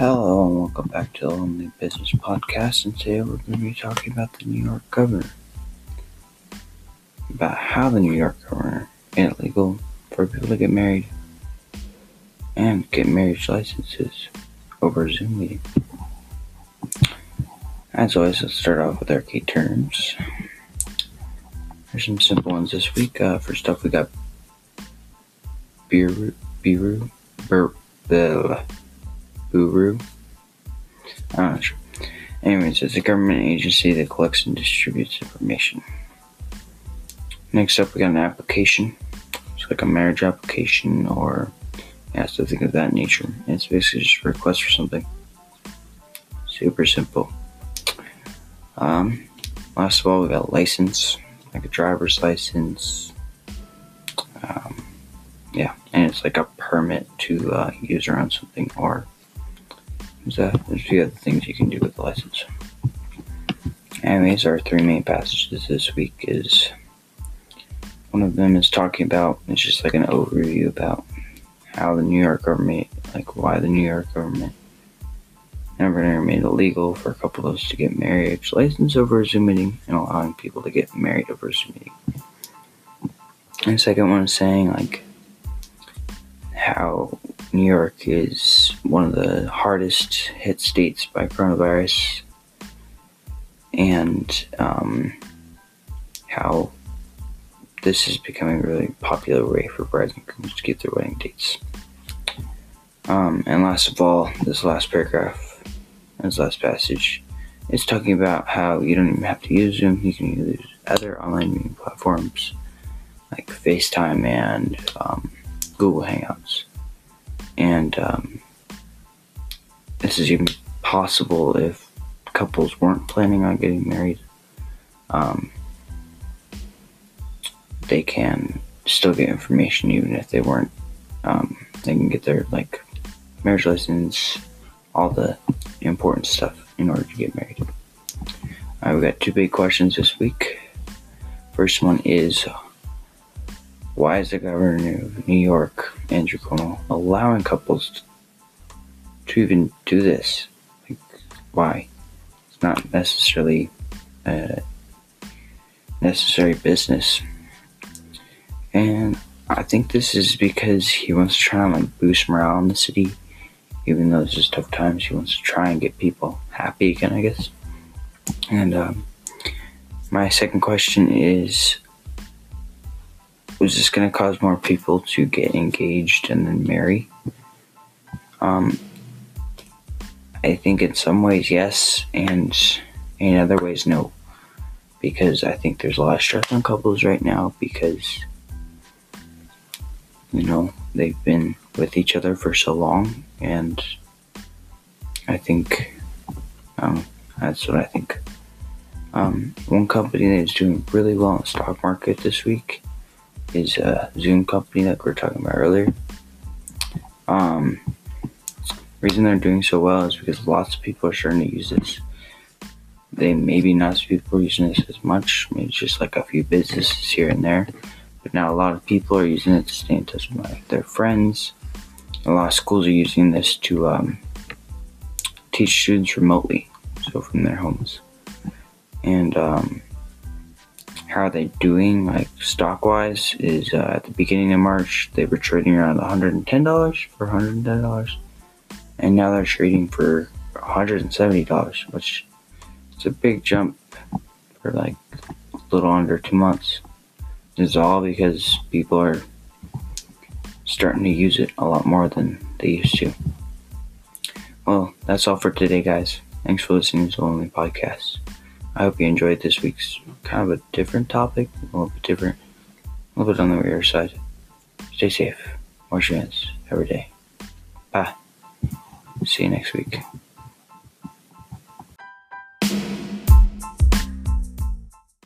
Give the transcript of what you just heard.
Hello and welcome back to the Lonely Business Podcast. And today we're going to be talking about the New York governor. About how the New York governor made it legal for people to get married and get marriage licenses over Zoom meeting. As always, let's start off with our key terms. There's some simple ones this week. Uh, first up, we got Biru, Biru, Bur, Buru. I'm not sure. Anyways, it's a government agency that collects and distributes information. Next up, we got an application. It's like a marriage application or yeah, something of that nature. It's basically just a request for something. Super simple. Um, last of all, we got license, like a driver's license. Um, yeah, and it's like a permit to uh, use around something or there's, there's a few other things you can do with the license. Anyways, our three main passages this week is one of them is talking about it's just like an overview about how the New York government, like why the New York government never made it illegal for a couple to get marriage license over a Zoom meeting and allowing people to get married over a Zoom meeting. And second one is saying like how New York is one of the hardest hit states by coronavirus, and um, how this is becoming a really popular way for brides and grooms to get their wedding dates. Um, and last of all, this last paragraph, this last passage, is talking about how you don't even have to use Zoom, you can use other online meeting platforms like FaceTime and um, Google Hangouts and um, this is even possible if couples weren't planning on getting married. Um, they can still get information even if they weren't. Um, they can get their like marriage license, all the important stuff in order to get married. Right, we got two big questions this week. First one is why is the governor of New York, Andrew Cuomo, allowing couples to even do this? Like, why? It's not necessarily a necessary business. And I think this is because he wants to try and like boost morale in the city. Even though this is tough times, he wants to try and get people happy again, I guess. And um, my second question is was this going to cause more people to get engaged and then marry? Um, I think in some ways, yes, and in other ways, no. Because I think there's a lot of stress on couples right now because, you know, they've been with each other for so long, and I think um, that's what I think. Um, one company that is doing really well in the stock market this week is a Zoom company that we were talking about earlier. Um, reason they're doing so well is because lots of people are starting to use this. They maybe not as people using this as much, maybe just like a few businesses here and there. But now a lot of people are using it to stay in touch with their friends. A lot of schools are using this to um, teach students remotely, so from their homes. And um, how are they doing like stock wise is uh, at the beginning of march they were trading around $110 for $110 and now they're trading for $170 which it's a big jump for like a little under two months. It's all because people are starting to use it a lot more than they used to. Well that's all for today guys. Thanks for listening to the lonely podcast I hope you enjoyed this week's kind of a different topic, a little bit different, a little bit on the weirder side. Stay safe, wash your hands every day. Bye. See you next week.